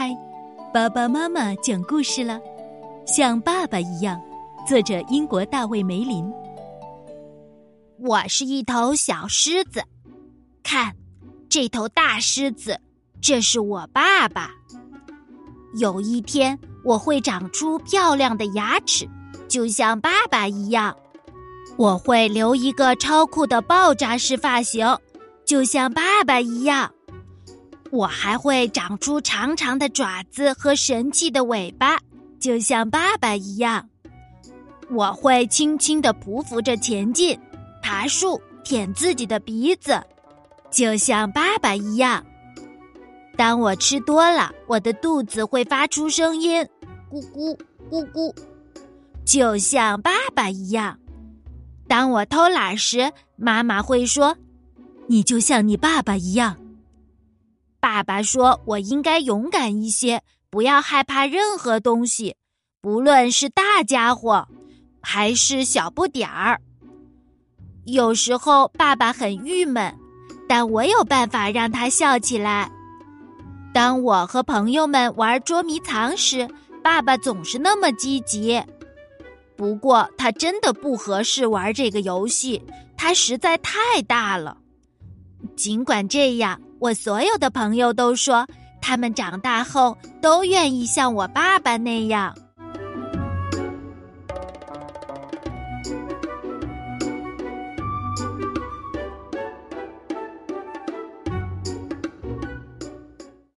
嗨，爸爸妈妈讲故事了，像爸爸一样。作者：英国大卫·梅林。我是一头小狮子，看，这头大狮子，这是我爸爸。有一天，我会长出漂亮的牙齿，就像爸爸一样；我会留一个超酷的爆炸式发型，就像爸爸一样。我还会长出长长的爪子和神气的尾巴，就像爸爸一样。我会轻轻地匍匐着前进，爬树，舔自己的鼻子，就像爸爸一样。当我吃多了，我的肚子会发出声音，咕咕咕咕，就像爸爸一样。当我偷懒时，妈妈会说：“你就像你爸爸一样。”爸爸说：“我应该勇敢一些，不要害怕任何东西，不论是大家伙，还是小不点儿。”有时候爸爸很郁闷，但我有办法让他笑起来。当我和朋友们玩捉迷藏时，爸爸总是那么积极。不过他真的不合适玩这个游戏，他实在太大了。尽管这样。我所有的朋友都说他们长大后都愿意像我爸爸那样。